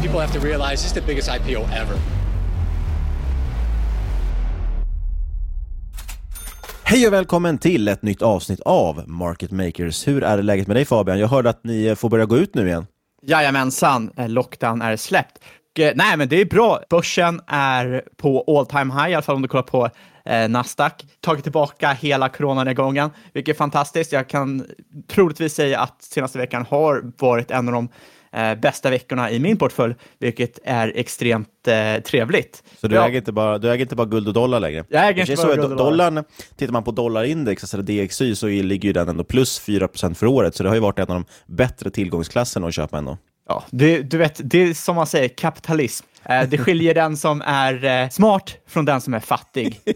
People have to realize this is the biggest IPO ever. Hej och välkommen till ett nytt avsnitt av Market Makers. Hur är läget med dig Fabian? Jag hörde att ni får börja gå ut nu igen. Jajamensan, lockdown är släppt. Eh, nej, men det är bra. Börsen är på all time high, i alla fall om du kollar på eh, Nasdaq. Tagit tillbaka hela coronanedgången, vilket är fantastiskt. Jag kan troligtvis säga att senaste veckan har varit en av de eh, bästa veckorna i min portfölj, vilket är extremt eh, trevligt. Så du, Ja. äger inte bara, du äger inte bara guld och dollar längre? Jag äger inte bara guld och dollar. dollarn, tittar man på dollarindex, alltså DXY, så ligger ju den ändå plus 4% för året, så det har ju varit en av de bättre tillgångsklasserna att köpa ändå. Ja, det, du vet, det är som man säger, kapitalism. Eh, det skiljer den som är eh, smart från den som är fattig.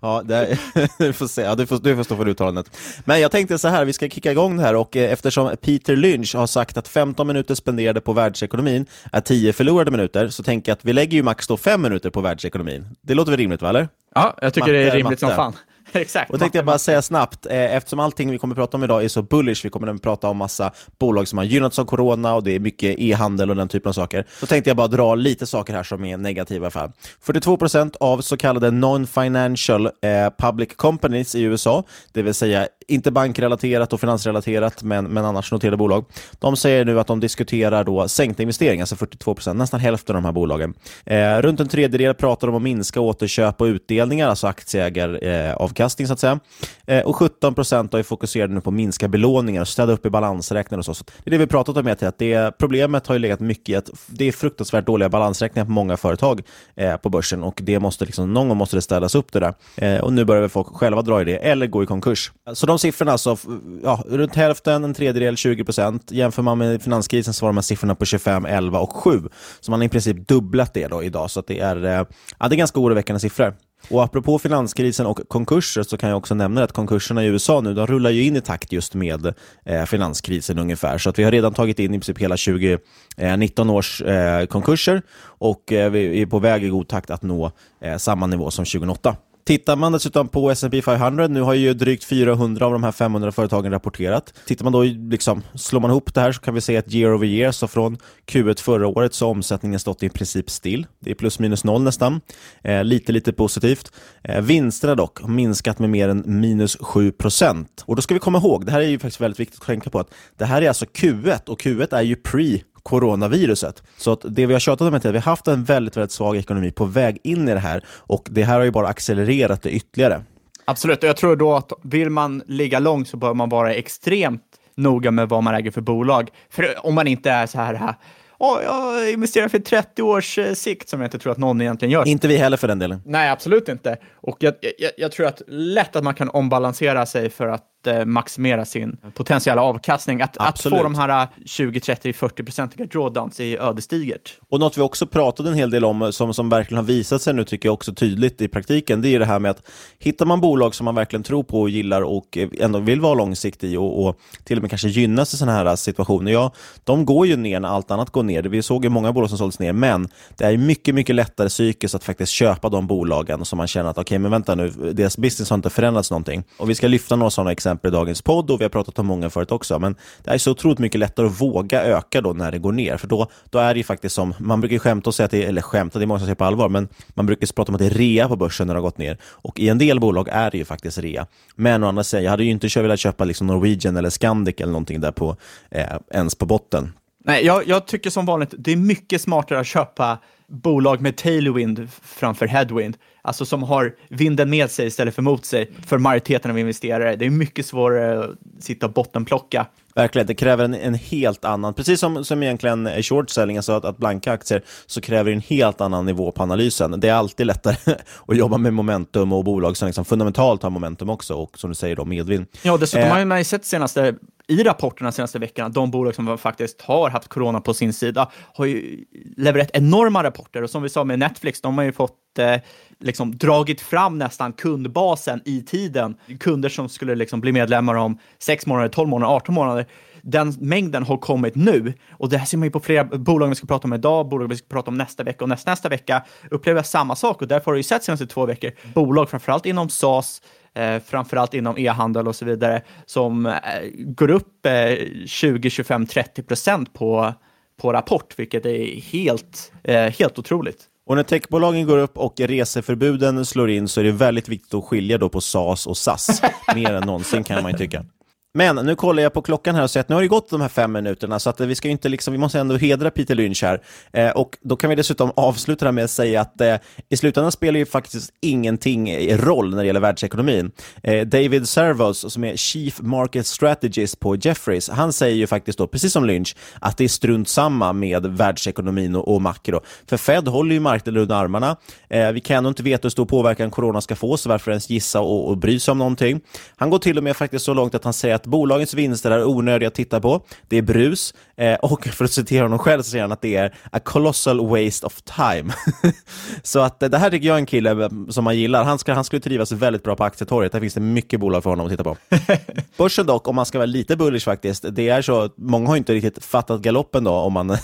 Ja, det, du, får se. Ja, du, får, du får stå för uttalandet. Men jag tänkte så här, vi ska kicka igång det här och eh, eftersom Peter Lynch har sagt att 15 minuter spenderade på världsekonomin är 10 förlorade minuter, så tänker jag att vi lägger ju max då 5 minuter på världsekonomin. Det låter väl rimligt, va, eller? Ja, jag tycker det är Matte, rimligt som matte. fan. Exakt. Och tänkte jag bara säga snabbt, eh, eftersom allting vi kommer att prata om idag är så bullish, vi kommer att prata om massa bolag som har gynnats av corona och det är mycket e-handel och den typen av saker, så tänkte jag bara dra lite saker här som är negativa För 42% av så kallade non-financial eh, public companies i USA, det vill säga inte bankrelaterat och finansrelaterat, men, men annars noterade bolag, de säger nu att de diskuterar då sänkta investeringar, alltså 42%, nästan hälften av de här bolagen. Eh, runt en tredjedel pratar de om att minska återköp och utdelningar, alltså aktieägaravkastning eh, avkastning, så att säga. Eh, och 17 procent är fokuserade nu på att minska belåningar och städa upp i balansräkningar och så. så det är det vi pratat om, är att det, problemet har ju legat mycket i att det är fruktansvärt dåliga balansräkningar på många företag eh, på börsen och det måste liksom, någon gång måste det städas upp det där. Eh, och nu börjar väl folk själva dra i det, eller gå i konkurs. Så de siffrorna, alltså, ja, runt hälften, en tredjedel, 20 procent. Jämför man med finanskrisen så var de här siffrorna på 25, 11 och 7. Så man har i princip dubblat det då idag, så att det är, eh, ja, det är ganska oroväckande siffror. Och apropå finanskrisen och konkurser så kan jag också nämna att konkurserna i USA nu, de rullar ju in i takt just med eh, finanskrisen ungefär. Så att vi har redan tagit in i princip hela 2019 eh, års eh, konkurser och eh, vi är på väg i god takt att nå eh, samma nivå som 2008. Tittar man dessutom på S&P 500, nu har ju drygt 400 av de här 500 företagen rapporterat. Tittar man då, liksom, slår man ihop det här så kan vi se att year over year, så från Q1 förra året så har omsättningen stått i princip still. Det är plus minus noll nästan. Eh, lite, lite positivt. Eh, vinsterna dock har minskat med mer än minus 7 procent. Och då ska vi komma ihåg, det här är ju faktiskt väldigt viktigt att tänka på, att det här är alltså Q1 och Q1 är ju pre coronaviruset. Så att det vi har tjatat om är att vi har haft en väldigt, väldigt svag ekonomi på väg in i det här och det här har ju bara accelererat det ytterligare. Absolut, och jag tror då att vill man ligga långt så bör man vara extremt noga med vad man äger för bolag. För om man inte är så här, oh, jag investerar för 30 års eh, sikt som jag inte tror att någon egentligen gör. Inte vi heller för den delen. Nej, absolut inte. Och jag, jag, jag tror att lätt att man kan ombalansera sig för att maximera sin potentiella avkastning. Att, att få de här 20, 30, 40-procentiga drawdowns är ödesdigert. Och något vi också pratade en hel del om, som, som verkligen har visat sig nu, tycker jag också tydligt i praktiken, det är det här med att hittar man bolag som man verkligen tror på och gillar och ändå vill vara långsiktig och, och till och med kanske gynnas i sådana här situationer, ja, de går ju ner när allt annat går ner. Vi såg ju många bolag som såldes ner, men det är mycket, mycket lättare psykiskt att faktiskt köpa de bolagen som man känner att okej, okay, men vänta nu, deras business har inte förändrats någonting. Och vi ska lyfta några sådana exempel exempel i dagens podd och vi har pratat om många förut också. Men det är så otroligt mycket lättare att våga öka då när det går ner. För då, då är det ju faktiskt som, man brukar skämta och säga att det, eller skämta, det är många som säger på allvar, men man brukar prata om att det är rea på börsen när det har gått ner. Och i en del bolag är det ju faktiskt rea. Men å andra sidan, jag hade ju inte velat köpa liksom Norwegian eller Scandic eller någonting där på, eh, ens på botten. Nej, jag, jag tycker som vanligt, det är mycket smartare att köpa bolag med tailwind framför headwind, alltså som har vinden med sig istället för mot sig för majoriteten av investerare. Det är mycket svårare att sitta och bottenplocka. Verkligen, det kräver en, en helt annan, precis som, som egentligen short selling, alltså att, att blanka aktier, så kräver det en helt annan nivå på analysen. Det är alltid lättare att jobba med momentum och bolag som liksom fundamentalt har momentum också och som du säger då medvind. Ja, dessutom eh, har man ju sett senaste i rapporterna senaste veckorna, de bolag som faktiskt har haft corona på sin sida, har ju levererat enorma rapporter. Och som vi sa med Netflix, de har ju fått eh, liksom dragit fram nästan kundbasen i tiden. Kunder som skulle liksom bli medlemmar om 6 månader, 12 månader, 18 månader. Den mängden har kommit nu och det här ser man ju på flera bolag vi ska prata om idag, bolag vi ska prata om nästa vecka och nästa, nästa vecka upplever samma sak och därför har du ju sett senaste två veckor bolag, framförallt inom SAS, eh, framförallt inom e-handel och så vidare, som eh, går upp eh, 20, 25, 30 procent på, på rapport, vilket är helt, eh, helt otroligt. Och när techbolagen går upp och reseförbuden slår in så är det väldigt viktigt att skilja då på SAS och SAS. Mer än någonsin kan man ju tycka. Men nu kollar jag på klockan här och ser att nu har det gått de här fem minuterna, så att vi, ska inte liksom, vi måste ändå hedra Peter Lynch här. Eh, och då kan vi dessutom avsluta det med att säga att eh, i slutändan spelar ju faktiskt ingenting roll när det gäller världsekonomin. Eh, David Servos, som är Chief Market Strategist på Jefferies, han säger ju faktiskt då, precis som Lynch, att det är strunt samma med världsekonomin och, och makro. För Fed håller ju marknaden under armarna. Eh, vi kan ändå inte veta hur stor påverkan corona ska få, så varför ens gissa och, och bry sig om någonting. Han går till och med faktiskt så långt att han säger att att bolagens vinster är onödiga att titta på. Det är brus. Eh, och för att citera honom själv så säger han att det är a colossal waste of time. så att eh, det här tycker jag är en kille eh, som man gillar. Han, ska, han skulle trivas väldigt bra på aktietorget. Där finns det mycket bolag för honom att titta på. Börsen dock, om man ska vara lite bullish faktiskt, det är så att många har inte riktigt fattat galoppen då, om man,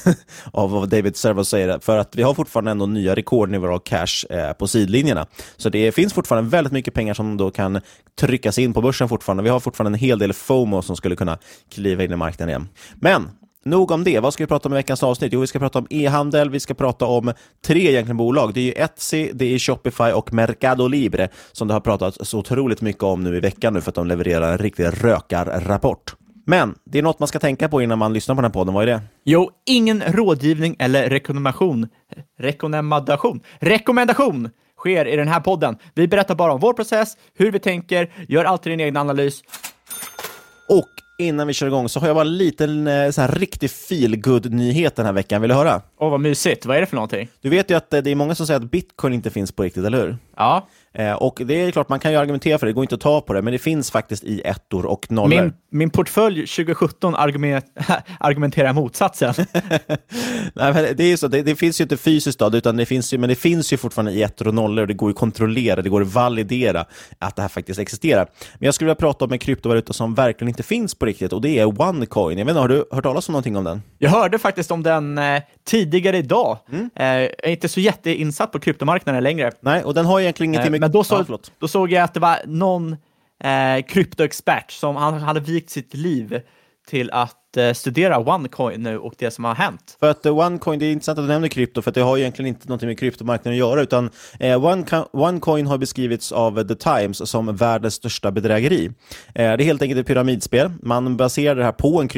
av vad David Servos säger, för att vi har fortfarande ändå nya rekordnivåer av cash eh, på sidlinjerna. Så det finns fortfarande väldigt mycket pengar som då kan tryckas in på börsen fortfarande. Vi har fortfarande en hel del FOMO som skulle kunna kliva in i marknaden igen. Men Nog om det. Vad ska vi prata om i veckans avsnitt? Jo, vi ska prata om e-handel, vi ska prata om tre egentligen bolag. Det är ju Etsy, det är Shopify och Mercado Libre som det har pratats så otroligt mycket om nu i veckan nu för att de levererar en riktig rökarrapport. Men det är något man ska tänka på innan man lyssnar på den här podden. Vad är det? Jo, ingen rådgivning eller rekommendation. Rekommendation. Rekommendation sker i den här podden. Vi berättar bara om vår process, hur vi tänker, gör alltid din egen analys. Och innan vi kör igång så har jag bara en liten eh, så här, riktig feelgood nyhet den här veckan. Vill du höra? Åh, oh, vad mysigt. Vad är det för någonting? Du vet ju att eh, det är många som säger att bitcoin inte finns på riktigt, eller hur? Ja. Eh, och det är klart, man kan ju argumentera för det, det går inte att ta på det, men det finns faktiskt i ettor och nollor. Min, min portfölj 2017 argument, argumenterar motsatsen. Nej, det, är så, det, det, finns ju inte fysiskt, då, utan det finns ju, men det finns ju fortfarande i ettor och nollor, och det går att kontrollera, det går att validera att det här faktiskt existerar. Men jag skulle vilja prata om en kryptovaluta som verkligen inte finns på riktigt, och det är OneCoin. Jag vet inte, har du hört talas om någonting om den? Jag hörde faktiskt om den eh, tidigare idag. Mm. Eh, jag är inte så jätteinsatt på kryptomarknaden längre. Nej, och den har egentligen ingenting med men då, så, ja, då såg jag att det var någon eh, kryptoexpert som han hade vikt sitt liv till att att eh, studera OneCoin nu och det som har hänt? För att eh, OneCoin, det är intressant att du nämner krypto, för att det har egentligen inte något med kryptomarknaden att göra, utan eh, OneCoin har beskrivits av The Times som världens största bedrägeri. Det är helt enkelt ett pyramidspel. Man baserar det här på en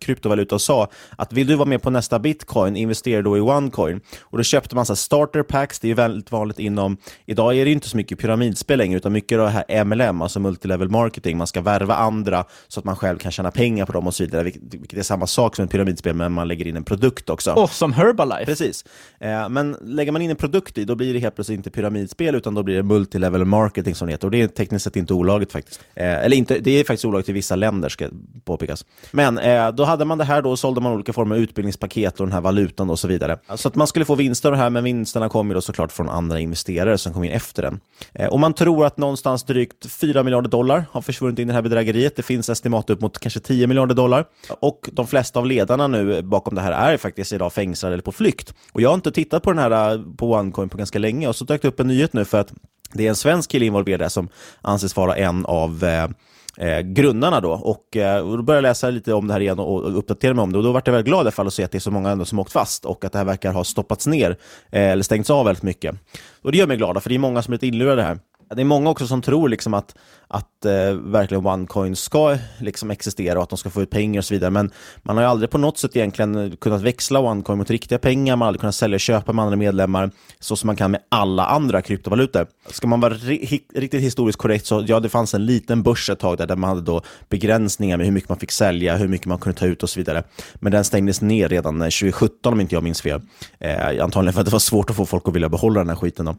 kryptovaluta och sa att vill du vara med på nästa bitcoin, investera då i OneCoin. Och då köpte man så här starter packs, det är väldigt vanligt inom, idag är det inte så mycket pyramidspel längre, utan mycket av det här MLM, alltså multilevel marketing, man ska värva andra så att man själv kan tjäna pengar på dem och så vidare, vilket, vilket är samma sak som ett pyramidspel, men man lägger in en produkt också. Och som Herbalife. Precis. Eh, men lägger man in en produkt i, då blir det helt plötsligt inte pyramidspel, utan då blir det multilevel marketing som det heter. Och det är tekniskt sett inte olagligt faktiskt. Eh, eller inte, det är faktiskt olagligt i vissa länder, ska påpekas. Men eh, då hade man det här då sålde man olika former av utbildningspaket och den här valutan och så vidare. Så att man skulle få vinster av det här, men vinsterna kom ju då såklart från andra investerare som kom in efter den. Eh, och man tror att någonstans drygt 4 miljarder dollar har försvunnit in i det här bedrägeriet. Det finns estimat upp mot kanske 10 miljarder dollar. Och de flesta av ledarna nu bakom det här är faktiskt idag fängslade eller på flykt. Och jag har inte tittat på den här eh, på OneCoin på ganska länge och så dök det upp en nyhet nu för att det är en svensk kille involverad där som anses vara en av eh, eh, grundarna då. Och, eh, och då började jag läsa lite om det här igen och, och uppdatera mig om det. Och då var jag väldigt glad i alla fall att se att det är så många ändå som åkt fast och att det här verkar ha stoppats ner eh, eller stängts av väldigt mycket. Och det gör mig glad, för det är många som är lite inlurade här. Det är många också som tror liksom att, att eh, verkligen OneCoin ska liksom existera och att de ska få ut pengar och så vidare. Men man har ju aldrig på något sätt egentligen kunnat växla OneCoin mot riktiga pengar. Man har aldrig kunnat sälja och köpa med andra medlemmar så som man kan med alla andra kryptovalutor. Ska man vara ri riktigt historiskt korrekt så ja, det fanns en liten börs ett tag där, där man hade då begränsningar med hur mycket man fick sälja, hur mycket man kunde ta ut och så vidare. Men den stängdes ner redan eh, 2017 om inte jag minns fel. Eh, antagligen för att det var svårt att få folk att vilja behålla den här skiten. Då.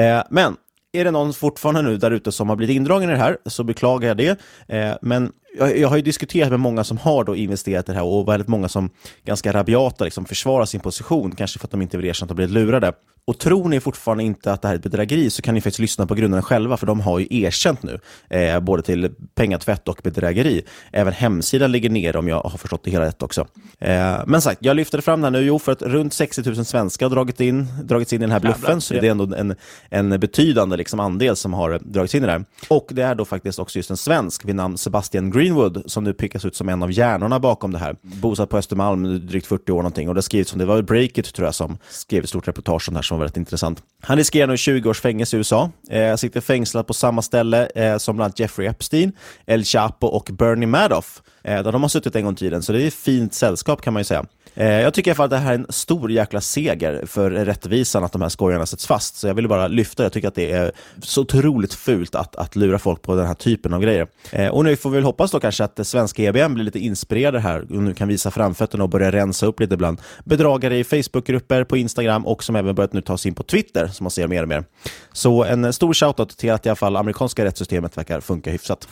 Eh, men är det någon fortfarande nu där ute som har blivit indragen i det här så beklagar jag det. Eh, men jag, jag, har ju diskuterat med många som har då investerat i det här och väldigt många som ganska rabiata liksom försvarar sin position, kanske för att de inte vill erkänna att de blivit lurade. Och tror ni fortfarande inte att det här är ett bedrägeri så kan ni faktiskt lyssna på grundarna själva, för de har ju erkänt nu, eh, både till pengatvätt och bedrägeri. Även hemsidan ligger ner om jag har förstått det hela rätt också. Eh, men sagt, jag lyfter fram det här nu, jo, för att runt 60 000 svenskar har dragit in, dragits in i den här bluffen, Jävlar. så det är ändå en, en betydande liksom, andel som har dragits in i det här. Och det är då faktiskt också just en svensk vid namn Sebastian Greenwood som nu pickas ut som en av hjärnorna bakom det här. Bosatt på Östermalm drygt 40 år någonting och det skrivits som det var Breakit tror jag som skrev ett stort reportage om det här som var väldigt intressant. Han riskerar nu 20 års fängelse i USA. Eh, sitter fängslad på samma ställe eh, som bland annat Jeffrey Epstein, El Chapo och Bernie Madoff. Eh, där de har suttit en gång i tiden, så det är ett fint sällskap kan man ju säga. Eh, jag tycker i alla fall att det här är en stor jäkla seger för rättvisan att de här skojarna sätts fast. Så jag ville bara lyfta Jag tycker att det är så otroligt fult att, att lura folk på den här typen av grejer. Eh, och nu får vi väl hoppas då kanske att svenska EBM blir lite inspirerade här och nu kan visa framfötterna och börja rensa upp lite bland bedragare i Facebookgrupper, på Instagram och som även börjat nu ta sig in på Twitter som man ser mer och mer. Så en stor shoutout till att i alla fall amerikanska rättssystemet verkar funka hyfsat.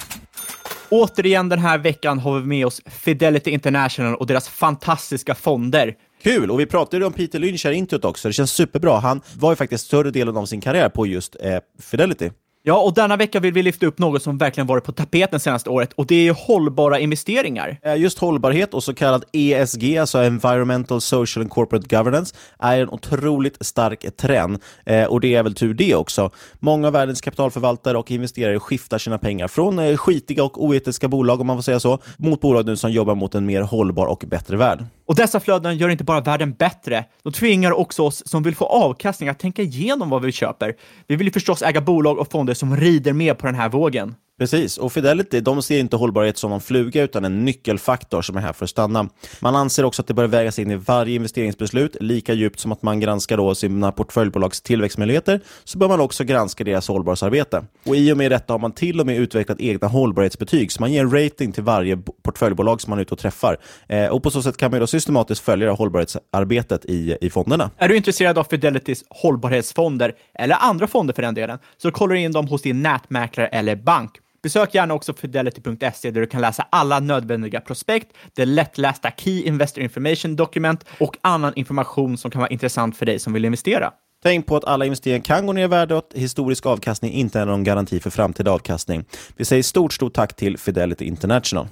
Återigen den här veckan har vi med oss Fidelity International och deras fantastiska fonder. Kul! Och vi pratade om Peter Lynch här i introt också. Det känns superbra. Han var ju faktiskt större delen av sin karriär på just eh, Fidelity. Ja, och denna vecka vill vi lyfta upp något som verkligen varit på tapeten senaste året och det är hållbara investeringar. Eh, just hållbarhet och så kallad ESG, alltså Environmental, Social and Corporate Governance, är en otroligt stark trend eh, och det är väl tur det också. Många av världens kapitalförvaltare och investerare skiftar sina pengar från eh, skitiga och oetiska bolag, om man får säga så, mot bolag nu som jobbar mot en mer hållbar och bättre värld. Och dessa flöden gör inte bara världen bättre, de tvingar också oss som vill få avkastning att tänka igenom vad vi köper. Vi vill ju förstås äga bolag och fonder som rider med på den här vågen. Precis, och Fidelity de ser inte hållbarhet som en fluga utan en nyckelfaktor som är här för att stanna. Man anser också att det bör vägas in i varje investeringsbeslut, lika djupt som att man granskar då sina portföljbolags tillväxtmöjligheter, så bör man också granska deras hållbarhetsarbete. Och i och med detta har man till och med utvecklat egna hållbarhetsbetyg, så man ger en rating till varje portföljbolag som man är ute och träffar. Eh, och på så sätt kan man då systematiskt följa hållbarhetsarbetet i, i fonderna. Är du intresserad av Fidelitys hållbarhetsfonder, eller andra fonder för den delen, så kollar du in dem hos din nätmäklare eller bank. Besök gärna också fidelity.se där du kan läsa alla nödvändiga prospekt, det lättlästa Key Investor Information Document och annan information som kan vara intressant för dig som vill investera. Tänk på att alla investeringar kan gå ner i värde och att historisk avkastning inte är någon garanti för framtida avkastning. Vi säger stort, stort tack till Fidelity International.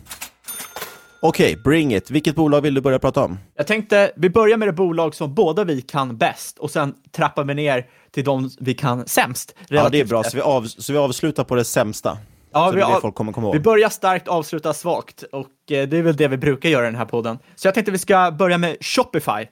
Okej, okay, bring it. Vilket bolag vill du börja prata om? Jag tänkte vi börjar med det bolag som båda vi kan bäst och sen trappar vi ner till de vi kan sämst. Ja, det är bra. Så vi, av, så vi avslutar på det sämsta. Ja, så vi, det är det har- folk kommer komma ihåg. vi börjar starkt, avslutar svagt och eh, det är väl det vi brukar göra i den här podden. Så jag tänkte vi ska börja med Shopify.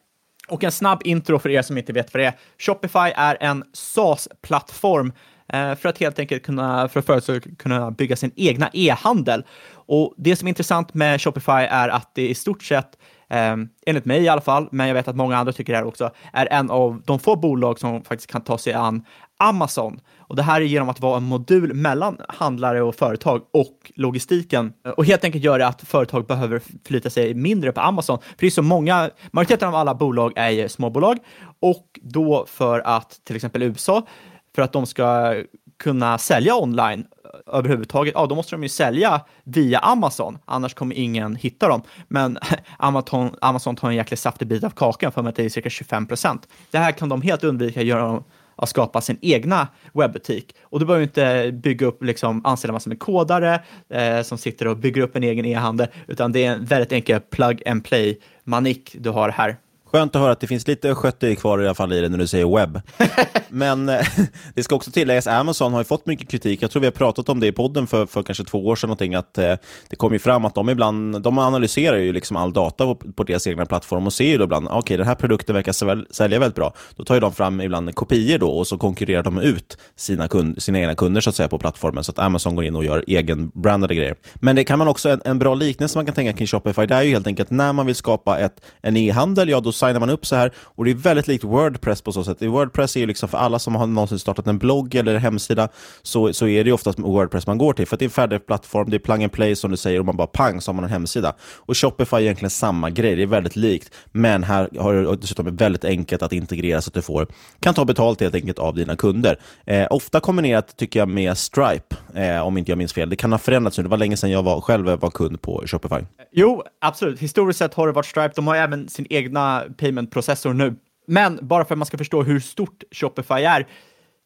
Och en snabb intro för er som inte vet vad det är. Shopify är en SaaS-plattform eh, för att helt enkelt kunna, för företag kunna bygga sin egna e-handel. Och det som är intressant med Shopify är att det i stort sett eh, enligt mig i alla fall, men jag vet att många andra tycker det här också, är en av de få bolag som faktiskt kan ta sig an Amazon. Och det här är genom att vara en modul mellan handlare och företag och logistiken. Och helt enkelt gör det att företag behöver förlita sig mindre på Amazon. För det är så många, majoriteten av alla bolag är ju småbolag och då för att till exempel USA, för att de ska kunna sälja online eh, överhuvudtaget, ja, då måste de ju sälja via Amazon, annars kommer ingen hitta dem. Men Amazon, Amazon tar en jäkligt saftig bit av kakan för att det är cirka 25 procent. Det här kan de helt undvika genom att skapa sin egna webbutik. Och du behöver inte bygga upp, liksom, anställa massor med kodare eh, som sitter och bygger upp en egen e-handel, utan det är en väldigt enkel plug and play manik du har här. Skönt att höra att det finns lite skötte kvar i alla fall i det när du säger webb. Men eh, det ska också tilläggas, Amazon har ju fått mycket kritik. Jag tror vi har pratat om det i podden för, för kanske två år sedan, någonting, att eh, det kom ju fram att de ibland, de analyserar ju liksom all data på, på deras egna plattform och ser ju då ibland, okej, okay, den här produkten verkar sälja, sälja väldigt bra. Då tar ju de fram ibland kopior då och så konkurrerar de ut sina, kund, sina egna kunder så att säga på plattformen, så att Amazon går in och gör egenbrandade grejer. Men det kan man också, en, en bra liknelse man kan tänka kring Shopify, det är ju helt enkelt när man vill skapa ett, en e-handel, ja då signar man upp så här och det är väldigt likt Wordpress på så sätt. Wordpress är ju liksom för alla som har någonsin startat en blogg eller en hemsida så, så är det ju oftast Wordpress man går till för att det är en färdig plattform, det är plug and play som du säger och man bara pang så har man en hemsida. Och Shopify är egentligen samma grej, det är väldigt likt men här har det dessutom väldigt enkelt att integrera så att du får, kan ta betalt helt enkelt av dina kunder. Eh, ofta kombinerat tycker jag med Stripe, eh, om inte jag minns fel. Det kan ha förändrats nu, det var länge sedan jag var, själv var kund på Shopify. Jo, absolut. Historiskt sett har det varit Stripe. De har även sin egna payment-processor nu. Men bara för att man ska förstå hur stort Shopify är.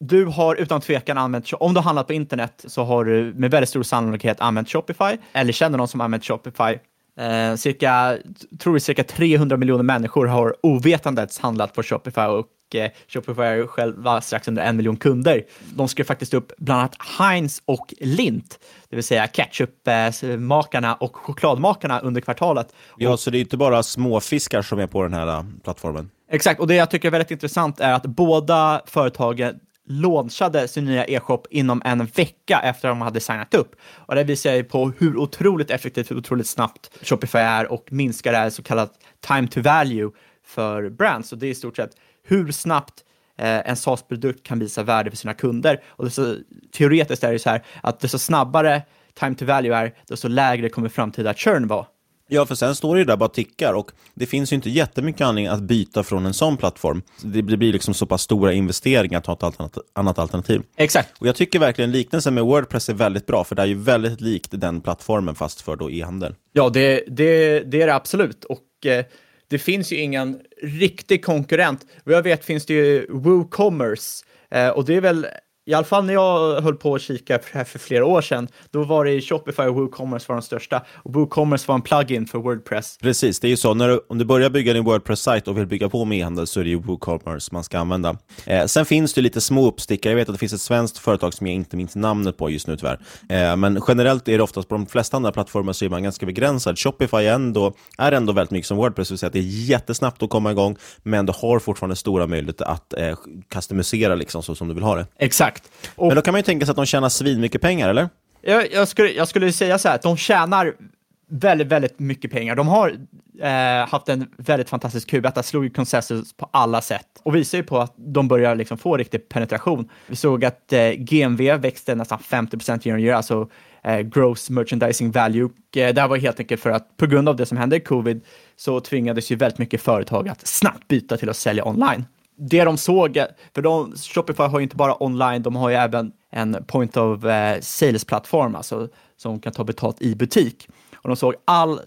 Du har utan tvekan använt, om du har handlat på internet så har du med väldigt stor sannolikhet använt Shopify eller känner någon som använt Shopify. Eh, cirka, tror vi cirka 300 miljoner människor har ovetandes handlat på Shopify och eh, Shopify själva strax under en miljon kunder. De skrev faktiskt upp bland annat Heinz och Lindt, det vill säga ketchupmakarna och chokladmakarna under kvartalet. Ja, så det är inte bara småfiskar som är på den här äh, plattformen. Exakt, och det jag tycker är väldigt intressant är att båda företagen launchade sin nya e-shop inom en vecka efter att de hade signat upp. Och det visar ju på hur otroligt effektivt, hur otroligt snabbt Shopify är och minskar det här så kallat time to value för brands. Så det är i stort sett hur snabbt eh, en SaaS-produkt kan visa värde för sina kunder. Och så, teoretiskt är det så här att desto snabbare time to value är, desto lägre kommer framtida churn vara. Ja, för sen står det ju där bara tickar och det finns ju inte jättemycket anledning att byta från en sån plattform. Det blir liksom så pass stora investeringar att ha ett annat alternativ. Exakt. Och jag tycker verkligen liknelsen med Wordpress är väldigt bra, för det är ju väldigt likt den plattformen fast för då e-handel. Ja, det, det, det är det absolut. Och eh, det finns ju ingen riktig konkurrent. Vad jag vet finns det ju WooCommerce eh, och det är väl i alla fall när jag höll på att kika för, här för flera år sedan, då var det Shopify och WooCommerce var de största. Och WooCommerce var en plugin för Wordpress. Precis, det är ju så. När du, om du börjar bygga din Wordpress-sajt och vill bygga på med e-handel så är det ju WooCommerce man ska använda. Eh, sen finns det lite små uppstickare. Jag vet att det finns ett svenskt företag som jag inte minns namnet på just nu tyvärr. Eh, men generellt är det oftast på de flesta andra plattformar så är man ganska begränsad. Shopify ändå, är ändå väldigt mycket som Wordpress, det vill säga att det är jättesnabbt att komma igång, men du har fortfarande stora möjligheter att eh, customisera liksom så som du vill ha det. Exakt. Och, men då kan man ju tänka sig att de tjänar svinmycket pengar, eller? Jag, jag, skulle, jag skulle säga så här, att de tjänar väldigt, väldigt mycket pengar. De har eh, haft en väldigt fantastisk Q1, slog ju consensus på alla sätt och visar ju på att de börjar liksom få riktig penetration. Vi såg att eh, GMV växte nästan 50 procent year on year, alltså eh, gross merchandising value. Eh, det var helt enkelt för att på grund av det som hände i covid så tvingades ju väldigt mycket företag att snabbt byta till att sälja online det de såg, för de, Shopify har ju inte bara online, de har ju även en point of eh, sales-plattform, alltså som kan ta betalt i butik. Och de såg all,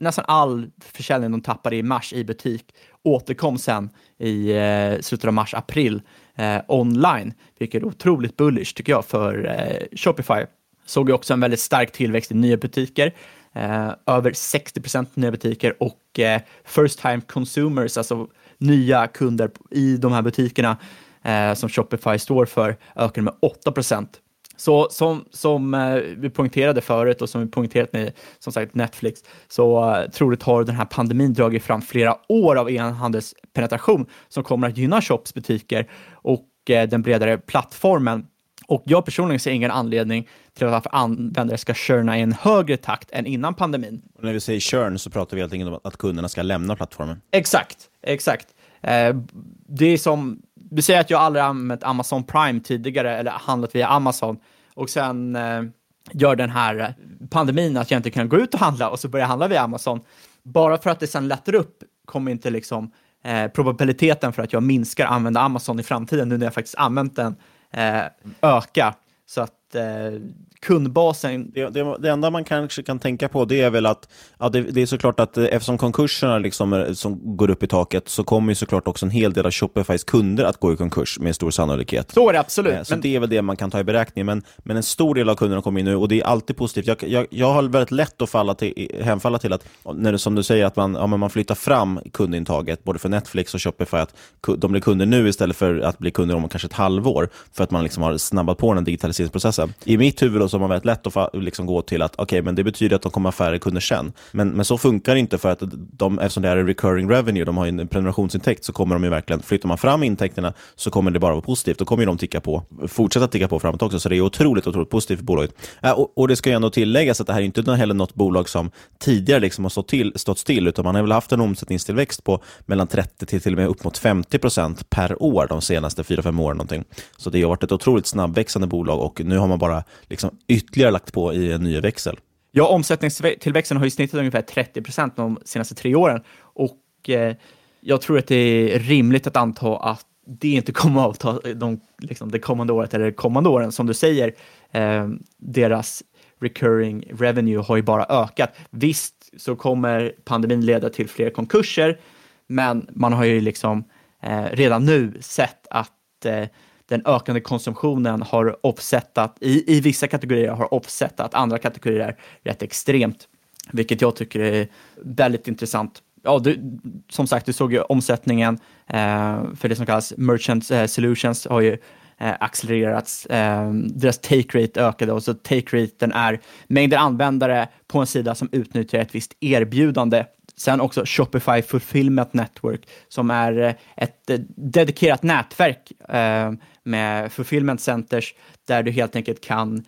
nästan all försäljning de tappade i mars i butik återkom sen i eh, slutet av mars, april eh, online, vilket är otroligt bullish tycker jag för eh, Shopify. Såg ju också en väldigt stark tillväxt i nya butiker, eh, över 60 procent nya butiker och eh, first time consumers, alltså nya kunder i de här butikerna eh, som Shopify står för ökade med 8 procent. Så som, som eh, vi poängterade förut och som vi poängterat med som sagt Netflix, så eh, troligt har den här pandemin dragit fram flera år av e-handelspenetration som kommer att gynna Shops butiker och eh, den bredare plattformen. Och jag personligen ser ingen anledning till att användare ska churna i en högre takt än innan pandemin. Och när vi säger churn så pratar vi helt enkelt om att kunderna ska lämna plattformen. Exakt, exakt. Eh, det är som, vi säger att jag aldrig använt Amazon Prime tidigare eller handlat via Amazon och sen eh, gör den här pandemin att jag inte kan gå ut och handla och så börjar jag handla via Amazon. Bara för att det sen lättar upp kommer inte liksom eh, probabiliteten för att jag minskar använda Amazon i framtiden nu när jag faktiskt använt den eh, öka. Så att eh, kundbasen... Det, det, det, enda man kanske kan tänka på det är väl att ja, det, det är såklart att eh, eftersom konkurserna liksom är, som går upp i taket så kommer ju såklart också en hel del av Shopifys kunder att gå i konkurs med stor sannolikhet. Så är det absolut. Eh, så men... det är väl det man kan ta i beräkning. Men, men en stor del av kunderna kommer in nu och det är alltid positivt. Jag, jag, jag har väldigt lätt att falla till, hemfalla till att, när som du säger, att man, ja, man flyttar fram kundintaget både för Netflix och Shopify, att de blir kunder nu istället för att bli kunder om kanske ett halvår, för att man liksom har snabbat på den digitaliseringsprocessen. Alltså, I mitt huvud då, så har man väldigt lätt att liksom gå till att okay, men det betyder att de kommer ha färre kunder sen. Men, men så funkar det inte för att de, eftersom det är en recurring revenue, de har en prenumerationsintäkt, så kommer de ju verkligen, flyttar man fram intäkterna så kommer det bara vara positivt. Då kommer de ticka på, fortsätta ticka på framåt också. Så det är otroligt, otroligt positivt för bolaget. Äh, och, och, det ska ju ändå tilläggas att det här är inte heller något bolag som tidigare liksom har stått, till, stått still, utan man har väl haft en omsättningstillväxt på mellan 30 till till och med upp mot 50 procent per år de senaste 4-5 åren. Någonting. Så det har varit ett otroligt snabbväxande bolag och nu har man bara liksom ytterligare lagt på i en ny växel. Ja, omsättningstillväxten har ju snittat ungefär 30 procent de senaste tre åren och eh, jag tror att det är rimligt att anta att det inte kommer att avta de, liksom, det kommande året eller kommande åren. Som du säger, eh, deras recurring revenue har ju bara ökat. Visst så kommer pandemin leda till fler konkurser, men man har ju liksom eh, redan nu sett att eh, den ökande konsumtionen har offsetat, i, i vissa kategorier har offsetat andra kategorier rätt extremt, vilket jag tycker är väldigt intressant. Ja, du, som sagt, du såg ju omsättningen eh, för det som kallas merchant eh, solutions har ju eh, accelererats. Eh, deras take rate ökade och så take raten är mängder användare på en sida som utnyttjar ett visst erbjudande Sen också Shopify Fulfillment Network som är eh, ett eh, dedikerat nätverk eh, med fulfillment centers där du helt enkelt kan,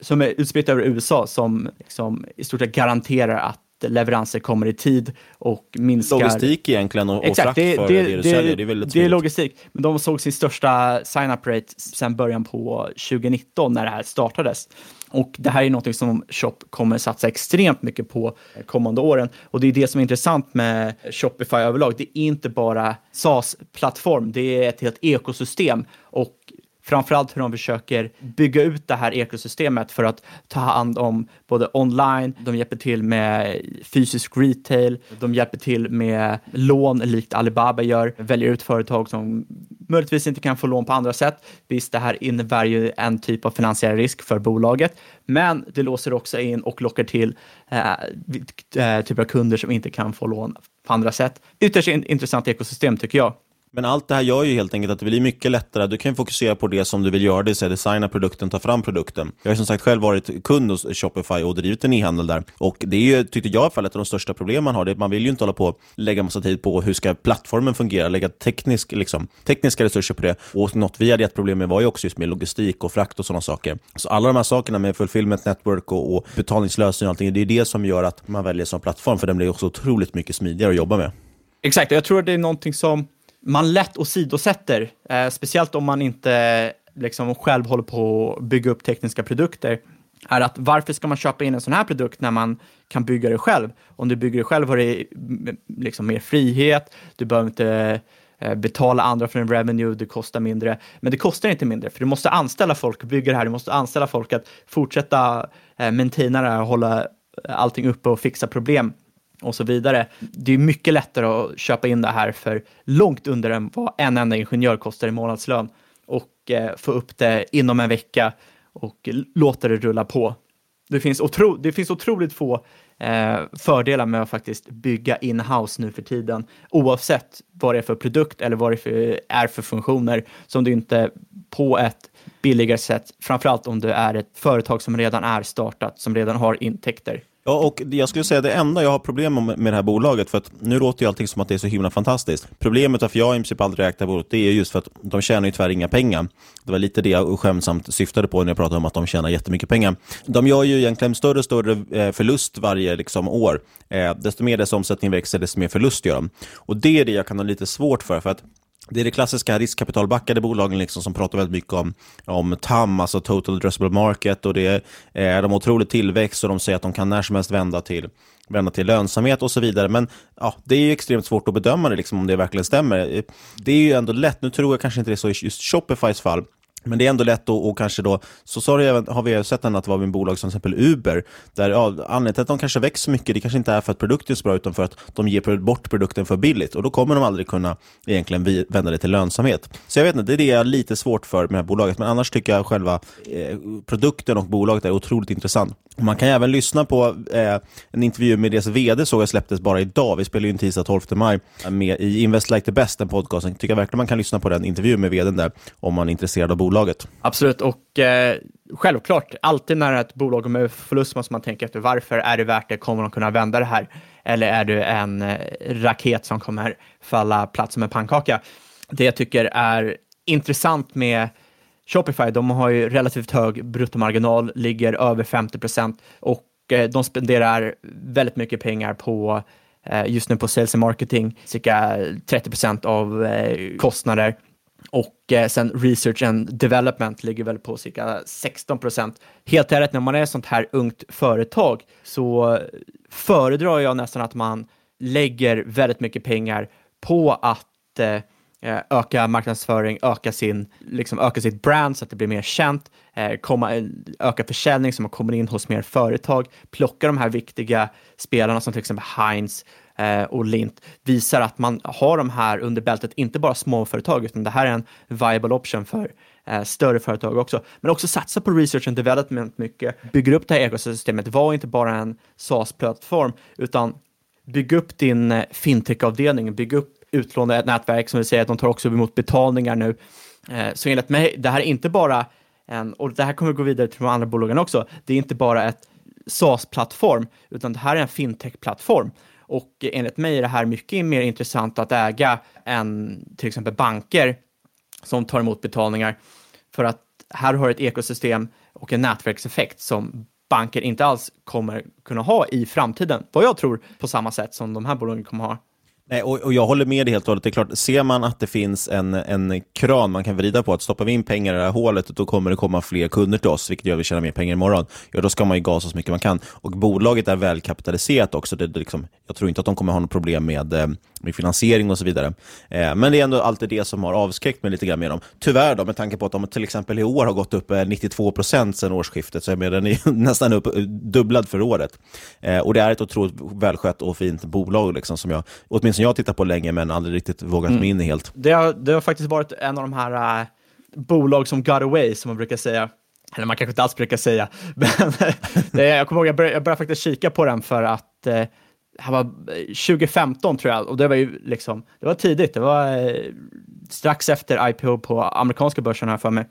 som är utspritt över USA, som liksom i stort sett garanterar att leveranser kommer i tid och minskar... Logistik egentligen och, Exakt, och frakt det, för det, det, du säljer. Det är väldigt Det är logistik. Men de såg sin största sign-up rate sedan början på 2019 när det här startades. Och det här är något som Shop kommer satsa extremt mycket på kommande åren. Och det är det som är intressant med Shopify överlag. Det är inte bara SaaS-plattform, det är ett helt ekosystem. Och framförallt hur de försöker bygga ut det här ekosystemet för att ta hand om både online, de hjälper till med fysisk retail, de hjälper till med lån likt Alibaba gör, väljer ut företag som möjligtvis inte kan få lån på andra sätt. Visst, det här innebär ju en typ av finansiell risk för bolaget, men det låser också in och lockar till eh, typer av kunder som inte kan få lån på andra sätt. Ytterst intressant ekosystem tycker jag. Men allt det här gör ju helt enkelt att det blir mycket lättare. Du kan fokusera på det som du vill göra, det vill säga designa produkten, ta fram produkten. Jag har som sagt själv varit kund hos Shopify och drivit en e-handel där. Och det är ju, tyckte jag i alla fall, ett av de största problemen man har. Det är man vill ju inte hålla på och lägga massa tid på hur ska plattformen fungera, lägga teknisk, liksom, tekniska resurser på det. Och något vi hade ett problem med var ju också just med logistik och frakt och sådana saker. Så alla de här sakerna med fulfillment network och, och betalningslösning och allting, det är det som gör att man väljer som plattform, för den blir också otroligt mycket smidigare att jobba med. Exakt, jag tror att det är någonting som man lätt åsidosätter, eh, speciellt om man inte liksom själv håller på att bygga upp tekniska produkter, är att varför ska man köpa in en sån här produkt när man kan bygga det själv? Om du bygger det själv har du liksom mer frihet, du behöver inte eh, betala andra för en revenue, det kostar mindre. Men det kostar inte mindre, för du måste anställa folk och bygga det här, du måste anställa folk att fortsätta eh, maintaina det här hålla allting uppe och fixa problem och så vidare. Det är mycket lättare att köpa in det här för långt under än vad en enda ingenjör kostar i månadslön och eh, få upp det inom en vecka och låta det rulla på. Det finns, otro, det finns otroligt få eh, fördelar med att faktiskt bygga in-house nu för tiden, oavsett vad det är för produkt eller vad det för, är för funktioner, som du inte på ett billigare sätt, framförallt om du är ett företag som redan är startat, som redan har intäkter. Ja, och jag skulle säga det enda jag har problem med med det här bolaget, för att nu låter ju allting som att det är så himla fantastiskt. Problemet varför jag i princip aldrig ägt det här bolaget, det är just för att de tjänar ju tyvärr inga pengar. Det var lite det jag skämsamt syftade på när jag pratade om att de tjänar jättemycket pengar. De gör ju egentligen större och större eh, förlust varje liksom, år. Eh, desto mer dess omsättning växer, desto mer förlust gör de. Och det är det jag kan ha lite svårt för, för att det är det klassiska riskkapitalbackade bolagen liksom som pratar väldigt mycket om, om TAM, alltså Total Addressable Market, och det är, de har otrolig tillväxt och de säger att de kan när som helst vända till, vända till lönsamhet och så vidare. Men ja, det är ju extremt svårt att bedöma det, liksom, om det verkligen stämmer. Det är ju ändå lätt, nu tror jag kanske inte det är så i just Shopifys fall, men det är ändå lätt att och kanske då, så, så har vi sett att vara med bolag som till exempel Uber, där ja, anledningen till att de kanske växer mycket, det kanske inte är för att produkten är så bra, utan för att de ger bort produkten för billigt. Och då kommer de aldrig kunna egentligen vända det till lönsamhet. Så jag vet inte, det är det jag är lite svårt för med det här bolaget. Men annars tycker jag själva eh, produkten och bolaget är otroligt intressant. Man kan även lyssna på eh, en intervju med deras vd, såg jag släpptes bara idag. Vi spelar ju in tisdag 12 maj eh, med i Invest Like the Best, den podcasten. Tycker jag verkligen man kan lyssna på den intervjun med vdn där, om man är intresserad av bolaget. Absolut, och eh, självklart, alltid när ett bolag går med förlust måste man tänka efter varför är det värt det? Kommer de kunna vända det här? Eller är det en eh, raket som kommer falla platt som en pannkaka? Det jag tycker är intressant med Shopify, de har ju relativt hög bruttomarginal, ligger över 50 procent och eh, de spenderar väldigt mycket pengar på eh, just nu på sales and marketing, cirka 30 procent av kostnader. Och sen research and development ligger väl på cirka 16 procent. Helt ärligt, när man är ett sånt här ungt företag så föredrar jag nästan att man lägger väldigt mycket pengar på att Eh, öka marknadsföring, öka, sin, liksom öka sitt brand så att det blir mer känt, eh, komma, öka försäljning så man kommer in hos mer företag, plocka de här viktiga spelarna som till exempel Heinz Eh, och Lint, visar att man har de här under bältet, inte bara småföretag, utan det här är en viable option för eh, större företag också. Men också satsa på research and development mycket, bygga upp det här ekosystemet, var inte bara en SaaS-plattform, utan bygg upp din eh, fintech-avdelning, bygg upp utlånenätverk som vi säger att de tar också emot betalningar nu. Så enligt mig, det här är inte bara en, och det här kommer gå vidare till de andra bolagen också, det är inte bara ett SaaS-plattform, utan det här är en fintech-plattform. Och enligt mig är det här mycket mer intressant att äga än till exempel banker som tar emot betalningar. För att här har du ett ekosystem och en nätverkseffekt som banker inte alls kommer kunna ha i framtiden, vad jag tror, på samma sätt som de här bolagen kommer ha. Nej, och, och, jag håller med dig helt och hållet. Det är klart, ser man att det finns en, en kran man kan vrida på, att stoppar vi in pengar i det här hålet, då kommer det komma fler kunder till oss, vilket gör att vi tjänar mer pengar imorgon. Ja, då ska man ju gasa så mycket man kan. Och bolaget är välkapitaliserat också. Det, det liksom, jag tror inte att de kommer ha något problem med, eh, med finansiering och så vidare. Eh, men det är ändå alltid det som har avskräckt mig lite grann med dem. Tyvärr då, med tanke på att de till exempel i år har gått upp 92 eh, procent sedan årsskiftet, så jag menar, den är nästan upp, dubblad för året. Eh, och det är ett otroligt välskött och fint bolag, liksom, som jag, åtminstone jag tittat på länge, men aldrig riktigt vågat mm. mig in i helt. Det har, det har faktiskt varit en av de här äh, bolag som got away, som man brukar säga. Eller man kanske inte alls brukar säga, men det, jag kommer ihåg, jag började, jag började faktiskt kika på den för att eh, det här var eh, 2015 tror jag, och det var ju liksom, det var tidigt, det var eh, strax efter IPO på amerikanska börsen här för mig.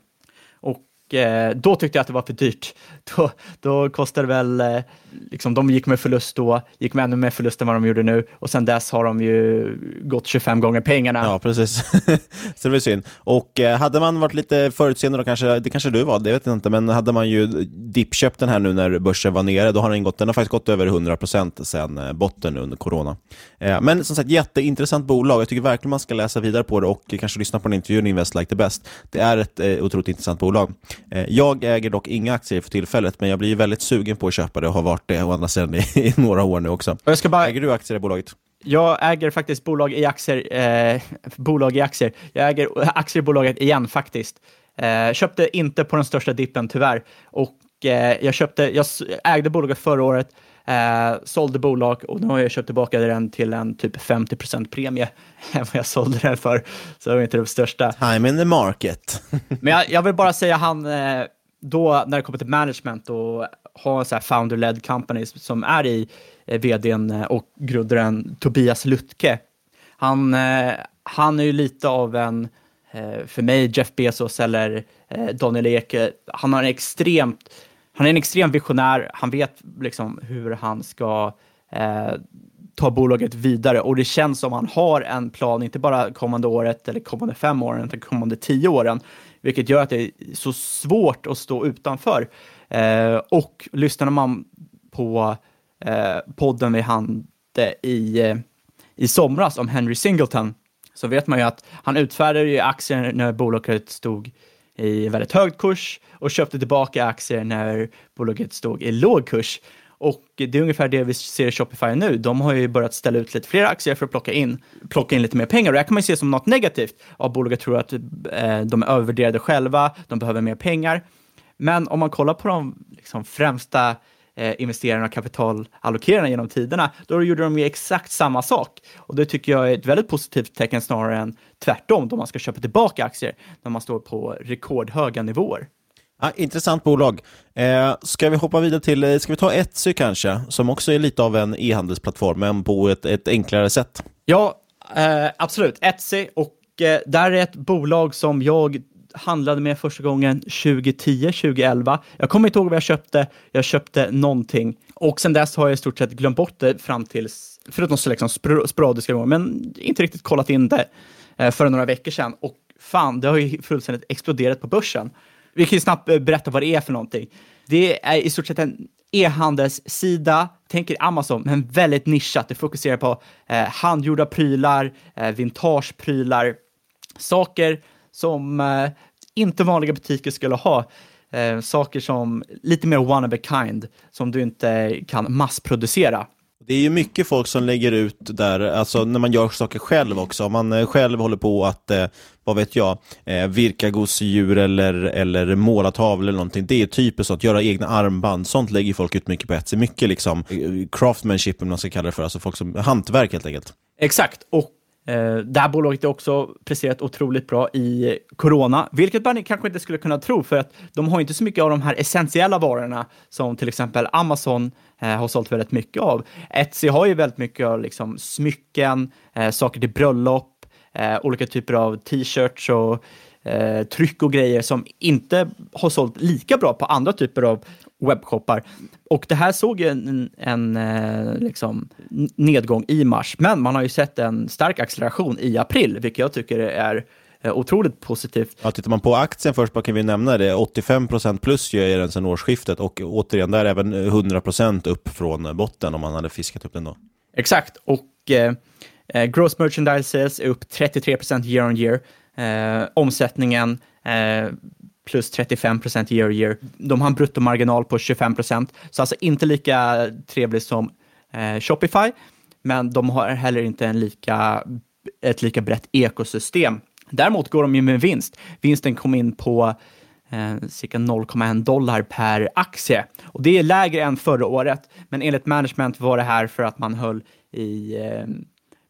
Och Eh, då tyckte jag att det var för dyrt. Då, då kostade det väl, eh, liksom, de gick med förlust då, gick med ännu mer förlust än vad de gjorde nu och sen dess har de ju gått 25 gånger pengarna. Ja, precis. så det var synd. Och eh, hade man varit lite förutseende, då kanske, det kanske du var, det vet jag inte, men hade man ju dippköpt den här nu när börsen var nere, då har den gått, den har faktiskt gått över 100% sen eh, botten under corona. Eh, men som sagt, jätteintressant bolag. Jag tycker verkligen man ska läsa vidare på det och kanske lyssna på den intervjun Invest Like the Best. Det är ett eh, otroligt intressant bolag. Eh, jag äger dock inga aktier för tillfället, men jag blir väldigt sugen på att köpa det och har varit det å andra sidan i, i några år nu också. Jag ska bara... Äger du aktier i bolaget? Jag äger faktiskt bolag i aktier, eh, bolag i aktier. Jag äger aktier i bolaget igen faktiskt. Eh, köpte inte på den största dippen tyvärr. Och eh, jag, köpte, jag ägde bolaget förra året, eh, sålde bolag och nu har jag köpt tillbaka den till en typ 50 premie än vad jag sålde den för. Så det var inte det största. Time in the market. Men jag, jag, vill bara säga han, eh, då när det kommer till management och ha så här founder-led companies som är i eh, vdn eh, och grundaren Tobias Lutke. Han, eh, han är ju lite av en, eh, för mig, Jeff Bezos eller eh, Daniel Ek. Han har en extremt, han är en extrem visionär. Han vet liksom hur han ska eh, ta bolaget vidare och det känns som han har en plan, inte bara kommande året eller kommande fem åren, utan kommande tio åren, vilket gör att det är så svårt att stå utanför. Eh, och lyssnade man på eh, podden vi hade i, eh, i somras om Henry Singleton, så vet man ju att han utfärdade ju aktier när bolaget stod i väldigt hög kurs och köpte tillbaka aktier när bolaget stod i låg kurs. Och det är ungefär det vi ser i Shopify nu. De har ju börjat ställa ut lite fler aktier för att plocka in, plocka in lite mer pengar. Och det här kan man ju se som något negativt. Ja, bolaget tror att eh, de är övervärderade själva, de behöver mer pengar. Men om man kollar på de liksom, främsta eh, investerarna och kapitalallokerarna genom tiderna, då gjorde de ju exakt samma sak. Och det tycker jag är ett väldigt positivt tecken snarare än tvärtom, då man ska köpa tillbaka aktier när man står på rekordhöga nivåer. Ja, intressant bolag. Eh, ska vi hoppa vidare till, eh, ska vi ta Etsy kanske, som också är lite av en e-handelsplattform, men på ett, ett enklare sätt? Ja, eh, absolut. Etsy, och eh, där är ett bolag som jag handlade med första gången 2010, 2011. Jag kommer inte ihåg vad jag köpte. Jag köpte någonting och sen dess har jag i stort sett glömt bort det fram tills, förutom så liksom sporadiska gånger, men inte riktigt kollat in det eh, för några veckor sedan. Och fan, det har ju fullständigt exploderat på börsen. Vi kan ju snabbt eh, berätta vad det är för någonting. Det är i stort sett en e-handelssida, tänker Amazon, men väldigt nischat. Det fokuserar på eh, handgjorda prylar, eh, vintageprylar, saker som eh, inte vanliga butiker skulle ha. Eh, saker som lite mer one of a kind, som du inte kan massproducera. Det är ju mycket folk som lägger ut där, alltså när man gör saker själv också. Om man eh, själv håller på att, eh, vad vet jag, eh, virka gosedjur eller, eller måla tavlor eller någonting. Det är typiskt sånt, göra egna armband. Sånt lägger folk ut mycket på Etsy. Mycket liksom eh, craftmanship, om man ska kalla det för, alltså folk som, hantverk helt enkelt. Exakt, och Eh, det här bolaget har också presterat otroligt bra i corona, vilket man kanske inte skulle kunna tro, för att de har inte så mycket av de här essentiella varorna som till exempel Amazon eh, har sålt väldigt mycket av. Etsy har ju väldigt mycket av liksom, smycken, eh, saker till bröllop, eh, olika typer av t-shirts och eh, tryck och grejer som inte har sålt lika bra på andra typer av webbshoppar. Och det här såg en, en, en eh, liksom, nedgång i mars, men man har ju sett en stark acceleration i april, vilket jag tycker är eh, otroligt positivt. Ja, tittar man på aktien först, kan vi nämna det, 85% plus gör den sedan årsskiftet och återigen, där även 100% upp från botten om man hade fiskat upp den då. Exakt, och eh, eh gross merchandise sales är upp 33% year on year. Eh, omsättningen eh, plus 35 procent year year. De har en bruttomarginal på 25 procent, så alltså inte lika trevligt som eh, Shopify, men de har heller inte en lika, ett lika brett ekosystem. Däremot går de ju med vinst. Vinsten kom in på eh, cirka 0,1 dollar per aktie och det är lägre än förra året. Men enligt management var det här för att man höll i eh,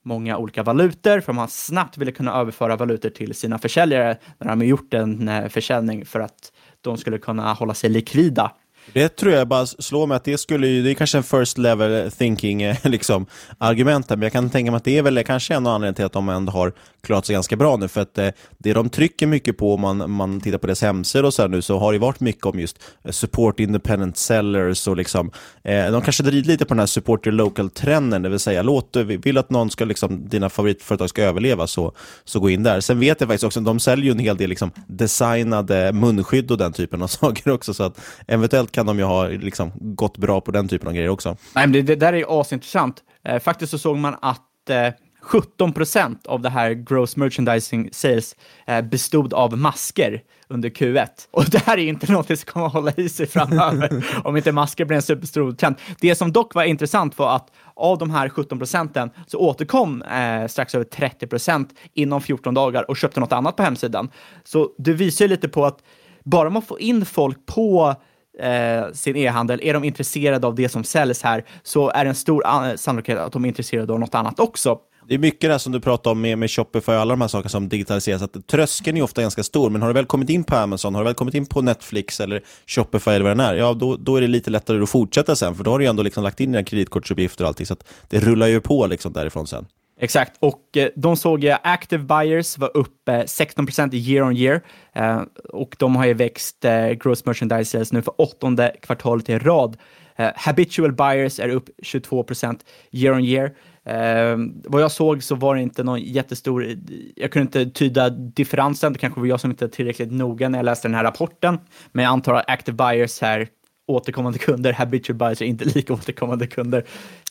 många olika valutor för man snabbt ville kunna överföra valutor till sina försäljare när de har gjort en eh, försäljning för att de skulle kunna hålla sig likvida. Det tror jag bara slår mig att det skulle ju, det är kanske en first level thinking eh, liksom, argument, men jag kan tänka mig att det är väl kanske en anledning till att de ändå har klarat sig ganska bra nu, för att eh, det de trycker mycket på om man, man tittar på deras hemsida och så här nu, så har det varit mycket om just eh, support independent sellers och liksom, eh, de kanske driver lite på den här support your local-trenden, det vill säga låt, eh, vill att någon ska, liksom, dina favoritföretag ska överleva, så, så gå in där. Sen vet jag faktiskt också, de säljer ju en hel del liksom, designade munskydd och den typen av saker också, så att eventuellt kan de ju ha liksom, gått bra på den typen av grejer också. Nej, men det, det där är asintressant. Eh, faktiskt så såg man att eh, 17 procent av det här gross merchandising sales eh, bestod av masker under Q1. Och det här är inte något som kommer att hålla i sig framöver om inte masker blir en superstor trend. Det som dock var intressant var att av de här 17 procenten så återkom eh, strax över 30 procent inom 14 dagar och köpte något annat på hemsidan. Så det visar lite på att bara man får in folk på eh, sin e-handel, är de intresserade av det som säljs här så är det en stor eh, sannolikhet att de är intresserade av något annat också. Det är mycket det som du pratar om med, med Shopify och alla de här sakerna som digitaliseras. Att tröskeln är ofta ganska stor, men har du väl kommit in på Amazon, har du väl kommit in på Netflix eller Shopify eller vad det är, ja då, då är det lite lättare att fortsätta sen, för då har du ju ändå liksom lagt in dina kreditkortsuppgifter och allting, så att det rullar ju på liksom därifrån sen. Exakt, och eh, de såg jag active buyers var upp 16% year on year eh, och de har ju växt eh, gross merchandise sales nu för åttonde kvartalet i rad. Habitual buyers är upp 22% year on year. Eh, vad jag såg så var det inte någon jättestor, jag kunde inte tyda differensen, det kanske var jag som inte var tillräckligt noga när jag läste den här rapporten, men jag antar att active buyers här återkommande kunder, habitual buyers är inte lika återkommande kunder.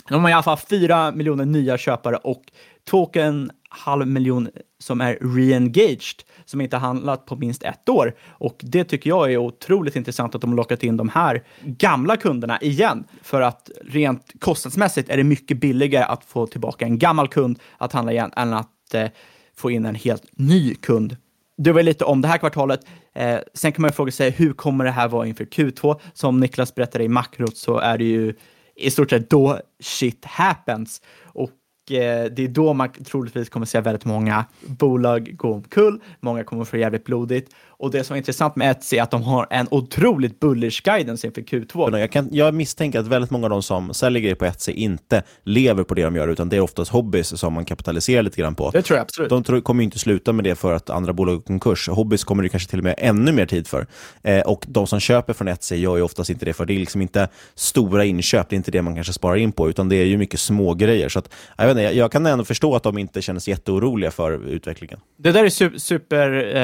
De har i alla fall 4 miljoner nya köpare och 2,5 miljoner som är re-engaged, som inte handlat på minst ett år. Och det tycker jag är otroligt intressant att de har lockat in de här gamla kunderna igen. För att rent kostnadsmässigt är det mycket billigare att få tillbaka en gammal kund att handla igen än att eh, få in en helt ny kund. Det var lite om det här kvartalet. Eh, sen kan man fråga sig hur kommer det här vara inför Q2? Som Niklas berättade i makrot så är det ju i stort sett då shit happens. Och eh, det är då man troligtvis kommer se väldigt många bolag gå omkull. Många kommer få jävligt blodigt. Och det som är intressant med Etsy är att de har en otroligt bullish guidance inför Q2. Jag, kan, jag misstänker att väldigt många av de som säljer grejer på Etsy inte lever på det de gör, utan det är oftast hobbys som man kapitaliserar lite grann på. Det tror jag absolut. De tror, kommer ju inte sluta med det för att andra bolag går konkurs. Hobbys kommer det kanske till och med ännu mer tid för. Eh, och de som köper från Etsy gör ju oftast inte det, för det är liksom inte stora inköp, det är inte det man kanske sparar in på, utan det är ju mycket små grejer. Så att, jag, inte, jag, jag kan ändå förstå att de inte känner sig jätteoroliga för utvecklingen. Det där är super, super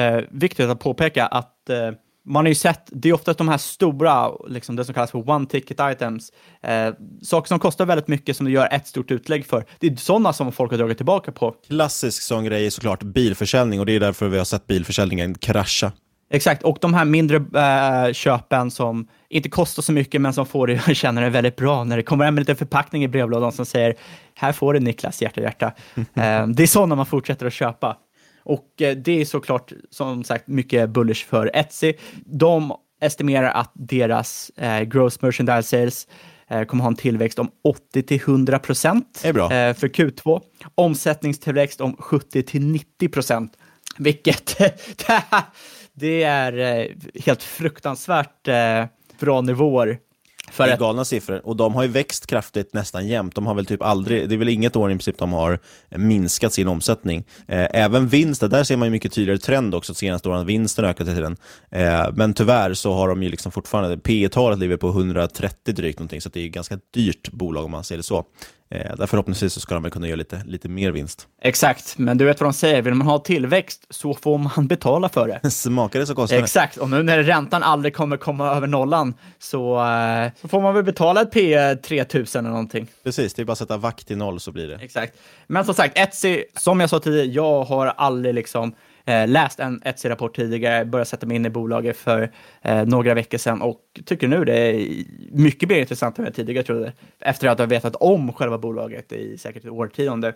eh, att påpeka att eh, man har ju sett, det är ofta de här stora, liksom det som kallas för one ticket items, eh, saker som kostar väldigt mycket som du gör ett stort utlägg för. Det är sådana som folk har dragit tillbaka på. Klassisk sån grej är såklart bilförsäljning och det är därför vi har sett bilförsäljningen krascha. Exakt, och de här mindre äh, köpen som inte kostar så mycket, men som får dig att känna dig väldigt bra när det kommer en liten förpackning i brevlådan som säger här får du Niklas, hjärta hjärta. äh, det är sådana man fortsätter att köpa. Och äh, det är såklart, som sagt, mycket bullish för Etsy. De estimerar att deras gross merchandise sales kommer ha en tillväxt om 80 till 100 procent för Q2. Omsättningstillväxt om 70 till 90 procent, vilket det är eh, helt fruktansvärt eh, bra nivåer. För det är galna siffror och de har ju växt kraftigt nästan jämt. De har väl typ aldrig, det är väl inget år i princip de har minskat sin omsättning. Eh, även vinsten, där ser man ju mycket tydligare trend också senaste åren, vinsten ökat hela tiden. Eh, men tyvärr så har de ju liksom fortfarande, P talet ligger på 130 drygt någonting, så det är ett ganska dyrt bolag om man ser det så. Eh, där förhoppningsvis så ska de väl kunna göra lite, lite mer vinst. Exakt, men du vet vad de säger, vill man ha tillväxt så får man betala för det. Smakar det så kostar det. Exakt, och nu när räntan aldrig kommer komma över nollan så, eh, så får man väl betala ett P 3000 eller någonting. Precis, det är bara att sätta vakt till noll så blir det. Exakt. Men som sagt, Etsy, som jag sa tidigare, jag har aldrig liksom eh, läst en Etsy-rapport tidigare, börjat sätta mig in i bolaget för eh, några veckor sedan och tycker nu det är mycket mer intressant än jag tidigare trodde. Efter att ha vetat om själva bolaget i säkert ett årtionde,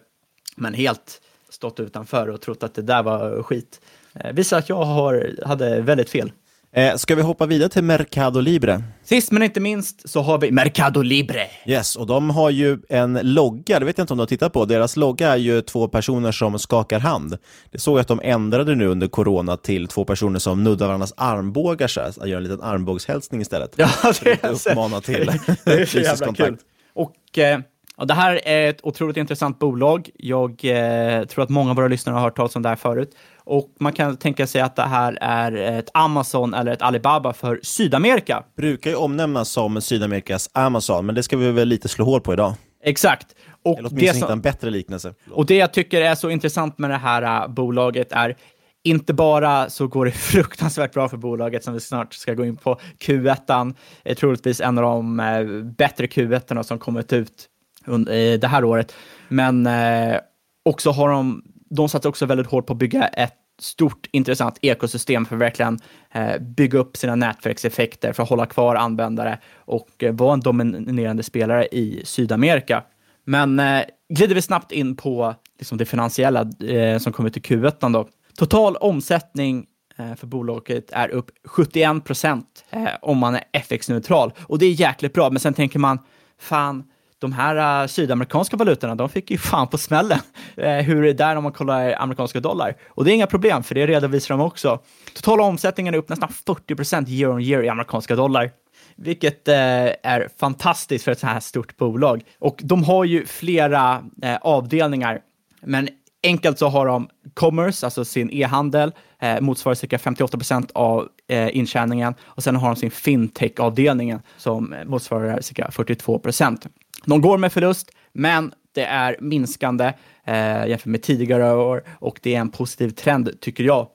men helt stått utanför och trott att det där var skit. Eh, visar att jag har, hade väldigt fel. Eh, ska vi hoppa vidare till Mercado Libre? Sist men inte minst så har vi Mercado Libre. Yes, och de har ju en logga, det vet jag inte om du har tittat på. Deras logga är ju två personer som skakar hand. Det såg jag att de ändrade nu under corona till två personer som nuddar varandras armbågar så här, gör en liten armbågshälsning istället. Ja, det är uppmana till det är så jävla kul. Och eh, Ja, det här är ett otroligt intressant bolag. Jag eh, tror att många av våra lyssnare har hört talas om det här förut. Och man kan tänka sig att det här är ett Amazon eller ett Alibaba för Sydamerika. Brukar ju omnämnas som Sydamerikas Amazon, men det ska vi väl lite slå hål på idag. Exakt. Och Eller åtminstone hitta en bättre liknelse. Och det jag tycker är så intressant med det här uh, bolaget är inte bara så går det fruktansvärt bra för bolaget som vi snart ska gå in på. Q1 är troligtvis en av de uh, bättre Q1 som kommit ut under, det här året. Men uh, också har de de satsar också väldigt hårt på att bygga ett stort intressant ekosystem för att verkligen eh, bygga upp sina nätverkseffekter för att hålla kvar användare och eh, vara en dominerande spelare i Sydamerika. Men eh, glider vi snabbt in på liksom, det finansiella eh, som kommer till Q1 då. Total omsättning eh, för bolaget är upp 71 procent eh, om man är FX-neutral och det är jäkligt bra. Men sen tänker man, fan, de här uh, sydamerikanska valutorna, de fick ju fan på smällen. Uh, hur är det där om man kollar amerikanska dollar? Och det är inga problem, för det redovisar de också. Totala omsättningen är upp nästan 40 procent year on year i amerikanska dollar vilket eh, är fantastiskt för ett så här stort bolag. Och de har ju flera eh, avdelningar, men enkelt så har de commerce, alltså sin e-handel, eh, motsvarar cirka 58 procent av eh, intjäningen och sen har de sin fintech-avdelningen som motsvarar cirka 42 procent. De går med förlust, men det är minskande eh, jämfört med tidigare år och det är en positiv trend tycker jag.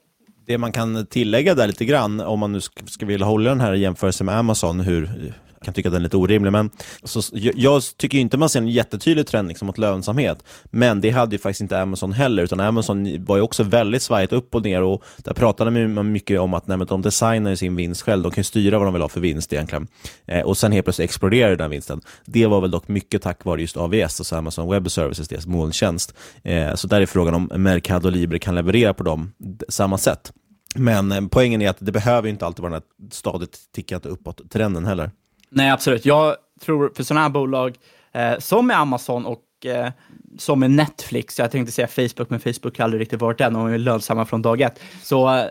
Det man kan tillägga där lite grann, om man nu ska, ska vilja hålla den här jämförelsen med Amazon, hur kan tycka att den är lite orimlig, men så, jag tycker inte man ser en jättetydlig trend liksom mot lönsamhet. Men det hade ju faktiskt inte Amazon heller, utan Amazon var ju också väldigt svajigt upp och ner och där pratade man mycket om att nej, de designar sin vinst själv, de kan styra vad de vill ha för vinst egentligen. Eh, och sen helt plötsligt exploderar den vinsten. Det var väl dock mycket tack vare just AVS, alltså Amazon Web Services, deras molntjänst. Eh, så där är frågan om Mercado Libre kan leverera på dem samma sätt. Men eh, poängen är att det behöver inte alltid vara den här stadigt tickande uppåt-trenden heller. Nej, absolut. Jag tror för sådana här bolag eh, som är Amazon och eh, som är Netflix, jag tänkte säga Facebook, men Facebook har aldrig riktigt varit den och är lönsamma från dag ett, så eh,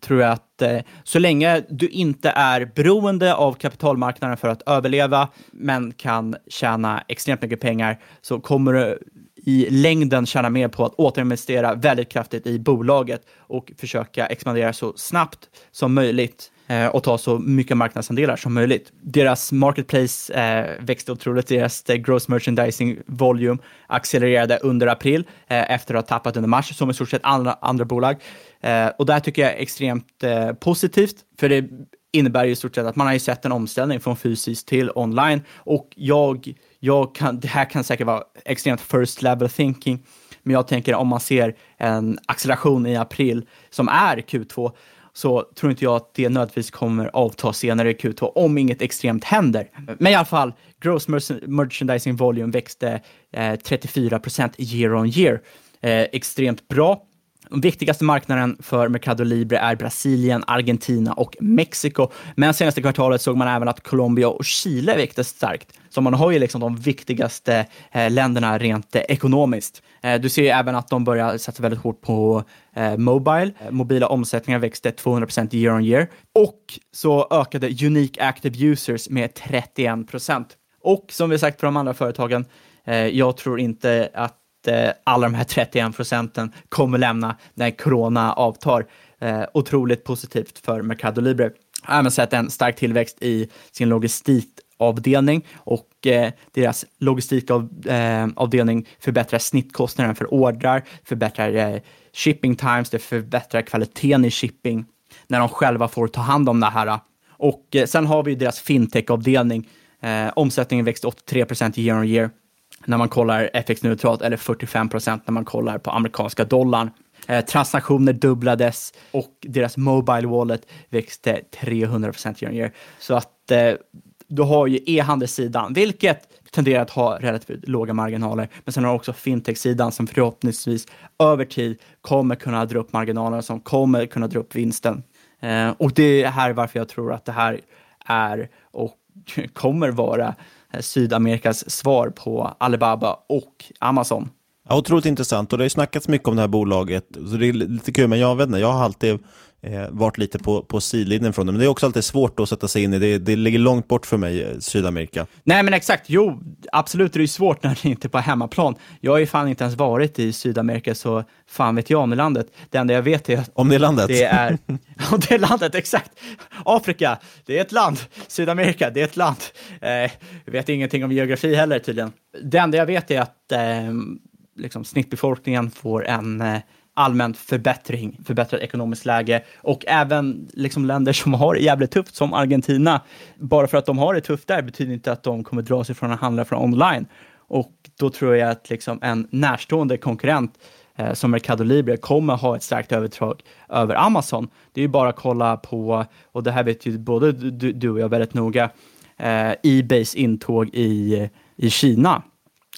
tror jag att eh, så länge du inte är beroende av kapitalmarknaden för att överleva, men kan tjäna extremt mycket pengar, så kommer du i längden tjäna mer på att återinvestera väldigt kraftigt i bolaget och försöka expandera så snabbt som möjligt Eh, och ta så mycket marknadsandelar som möjligt. Deras marketplace eh, växte otroligt, deras eh, gross merchandising volume accelererade under april eh, efter att ha tappat under mars, som i stort sett andra, andra bolag. Eh, och det här tycker jag är extremt eh, positivt, för det innebär ju i stort sett att man har ju sett en omställning från fysiskt till online och jag, jag kan, det här kan säkert vara extremt first level thinking, men jag tänker om man ser en acceleration i april som är Q2 så tror inte jag att det nödvändigtvis kommer avta senare i Q2 om inget extremt händer. Men i alla fall, gross merchandising volume växte eh, 34 procent year on year. Eh, extremt bra. Den viktigaste marknaden för Mercado Libre är Brasilien, Argentina och Mexiko. Men senaste kvartalet såg man även att Colombia och Chile växte starkt. Så man har ju liksom de viktigaste eh, länderna rent eh, ekonomiskt. Eh, du ser ju även att de börjar satsa väldigt hårt på Mobile. Mobila omsättningar växte 200% year on year och så ökade Unique Active Users med 31%. Och som vi sagt för de andra företagen, jag tror inte att alla de här 31 procenten kommer lämna när corona avtar. otroligt positivt för Mercado Libre. Jag har även sett en stark tillväxt i sin logistik avdelning och eh, deras logistikavdelning eh, förbättrar snittkostnaden för ordrar, förbättrar eh, shipping times, det förbättrar kvaliteten i shipping när de själva får ta hand om det här. Och eh, sen har vi deras fintech-avdelning. Eh, omsättningen växte 83 procent year on year när man kollar FX-neutralt eller 45 procent när man kollar på amerikanska dollarn. Eh, transaktioner dubblades och deras Mobile Wallet växte 300 procent year on year. Så att eh, du har ju e-handelssidan, vilket tenderar att ha relativt låga marginaler. Men sen har du också fintech-sidan som förhoppningsvis över tid kommer kunna dra upp marginalerna, som kommer kunna dra upp vinsten. Eh, och det är här varför jag tror att det här är och kommer vara eh, Sydamerikas svar på Alibaba och Amazon. Ja, otroligt intressant och det har ju snackats mycket om det här bolaget. Så det är lite kul, men jag vet inte, jag har alltid eh, varit lite på, på sidlinjen från det. Men det är också alltid svårt att sätta sig in i. Det, det ligger långt bort för mig, eh, Sydamerika. Nej, men exakt. Jo, absolut det är svårt när det inte är på hemmaplan. Jag har ju fan inte ens varit i Sydamerika, så fan vet jag om det landet. Det enda jag vet är att... Om det landet? Det är... om det landet, exakt. Afrika, det är ett land. Sydamerika, det är ett land. Eh, vet ingenting om geografi heller tydligen. Det enda jag vet är att eh, liksom, snittbefolkningen får en eh, allmänt förbättring, förbättrat ekonomiskt läge och även liksom länder som har det jävligt tufft som Argentina. Bara för att de har det tufft där betyder inte att de kommer dra sig från att handla från online. Och då tror jag att liksom en närstående konkurrent eh, som Mercado Libre kommer ha ett starkt övertag över Amazon. Det är ju bara att kolla på, och det här vet ju både du, du och jag väldigt noga, eh, Ebays intåg i, i Kina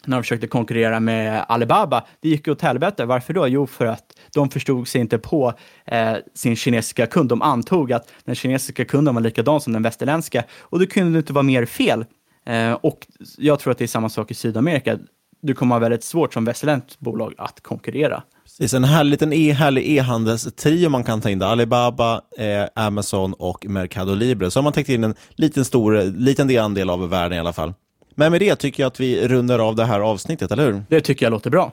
när de försökte konkurrera med Alibaba. Det gick åt helvete. Varför då? Jo, för att de förstod sig inte på eh, sin kinesiska kund. De antog att den kinesiska kunden var likadan som den västerländska och det kunde inte vara mer fel. Eh, och jag tror att det är samma sak i Sydamerika. Du kommer ha väldigt svårt som västerländskt bolag att konkurrera. Precis, en härlig, liten e, härlig e-handelstrio man kan ta in där. Alibaba, eh, Amazon och Mercado Libre. Så har man täckt in en liten, stor, liten del andel av världen i alla fall. Men med det tycker jag att vi rundar av det här avsnittet, eller hur? Det tycker jag låter bra.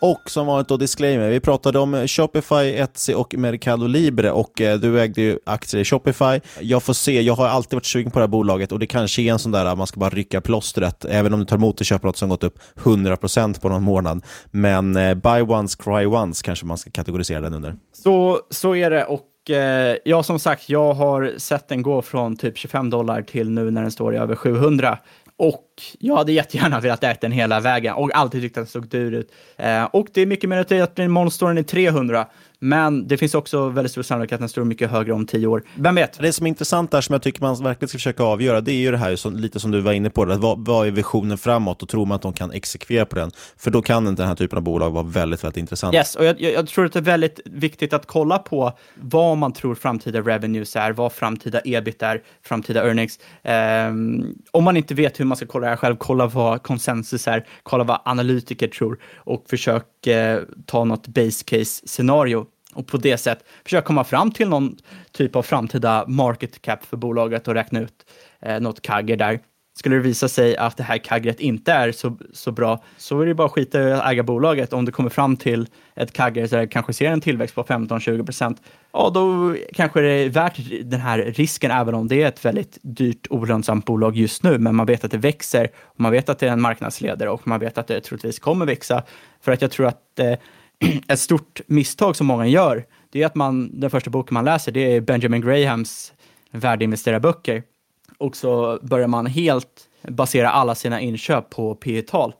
Och som vanligt då disclaimer, vi pratade om Shopify, Etsy och Mercado Libre och eh, du ägde ju aktier i Shopify. Jag får se, jag har alltid varit sugen på det här bolaget och det kanske är en sån där att man ska bara rycka plåstret, även om du tar emot och köper något som gått upp 100% på någon månad. Men eh, buy once, cry once kanske man ska kategorisera den under. Så, så är det och eh, ja, som sagt, jag har sett den gå från typ 25 dollar till nu när den står i över 700. Och jag hade jättegärna velat äta den hela vägen och alltid tyckt att den såg dyr ut. Eh, och det är mycket mer att min står är 300. Men det finns också väldigt stor sannolikhet att den står mycket högre om tio år. Vem vet? Det som är intressant där, som jag tycker man verkligen ska försöka avgöra, det är ju det här, som, lite som du var inne på, det, vad, vad är visionen framåt och tror man att de kan exekvera på den? För då kan inte den här typen av bolag vara väldigt, väldigt intressant. Yes, och jag, jag, tror att det är väldigt viktigt att kolla på vad man tror framtida revenues är, vad framtida ebit är, framtida earnings. Um, om man inte vet hur man ska kolla det här själv, kolla vad konsensus är, kolla vad analytiker tror och försök uh, ta något base case scenario och på det sätt försöka komma fram till någon typ av framtida market cap för bolaget och räkna ut eh, något kagger där. Skulle det visa sig att det här kaggret inte är så, så bra så är det bara att skita i att äga bolaget. Om du kommer fram till ett kaggre där du kanske ser en tillväxt på 15-20 procent, ja då kanske det är värt den här risken även om det är ett väldigt dyrt olönsamt bolag just nu. Men man vet att det växer och man vet att det är en marknadsledare och man vet att det troligtvis kommer växa. För att jag tror att eh, ett stort misstag som många gör, det är att man, den första boken man läser, det är Benjamin Grahams värdeinvesterarböcker. Och så börjar man helt basera alla sina inköp på P tal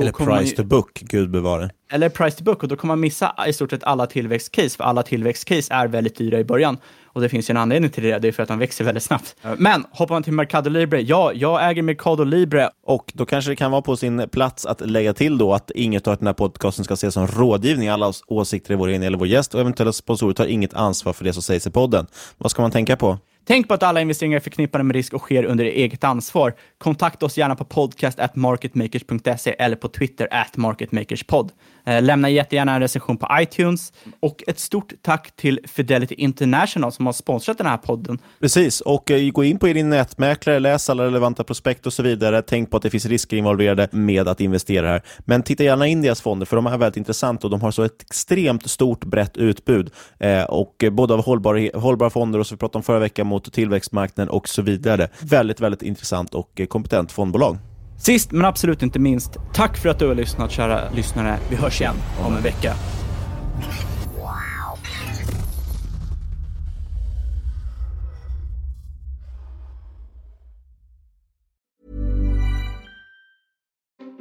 Eller price ju, to book, gud bevare. Eller price to book, och då kommer man missa i stort sett alla tillväxtcase, för alla tillväxtcase är väldigt dyra i början. Och det finns ju en anledning till det, det är för att de växer väldigt snabbt. Men hoppar man till Mercado Libre, ja, jag äger Mercado Libre. Och då kanske det kan vara på sin plats att lägga till då att inget av den här podcasten ska ses som rådgivning. Alla åsikter i vår egen eller vår gäst och eventuella sponsorer tar inget ansvar för det som sägs i podden. Vad ska man tänka på? Tänk på att alla investeringar är förknippade med risk och sker under eget ansvar. Kontakta oss gärna på podcast marketmakers.se eller på Twitter at marketmakerspod. Eh, lämna jättegärna en recension på iTunes och ett stort tack till Fidelity International som har sponsrat den här podden. Precis, och eh, gå in på din nätmäklare, läs alla relevanta prospekt och så vidare. Tänk på att det finns risker involverade med att investera här. Men titta gärna in deras fonder, för de är väldigt intressanta och de har så ett extremt stort brett utbud. Eh, och både av hållbara, hållbara fonder och som vi pratade om förra veckan mot tillväxtmarknaden och så vidare. Väldigt, väldigt intressant och kompetent fondbolag. Sist men absolut inte minst, tack för att du har lyssnat kära lyssnare. Vi hörs igen om en vecka.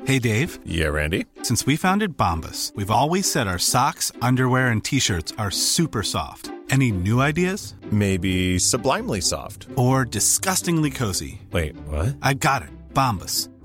Hey Dave. Yeah, Randy. Since we founded Bombus, we've always said our socks, underwear and t-shirts are super soft. Any new ideas? Maybe sublimely soft. Or disgustingly cozy. Wait, what? I got it. Bombus